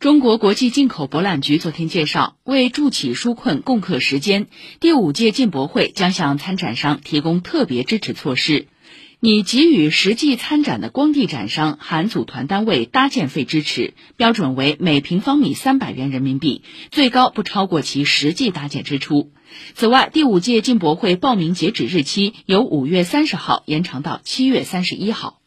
中国国际进口博览局昨天介绍，为筑起纾困共克时间，第五届进博会将向参展商提供特别支持措施。拟给予实际参展的光地展商含组团单位搭建费支持，标准为每平方米三百元人民币，最高不超过其实际搭建支出。此外，第五届进博会报名截止日期由五月三十号延长到七月三十一号。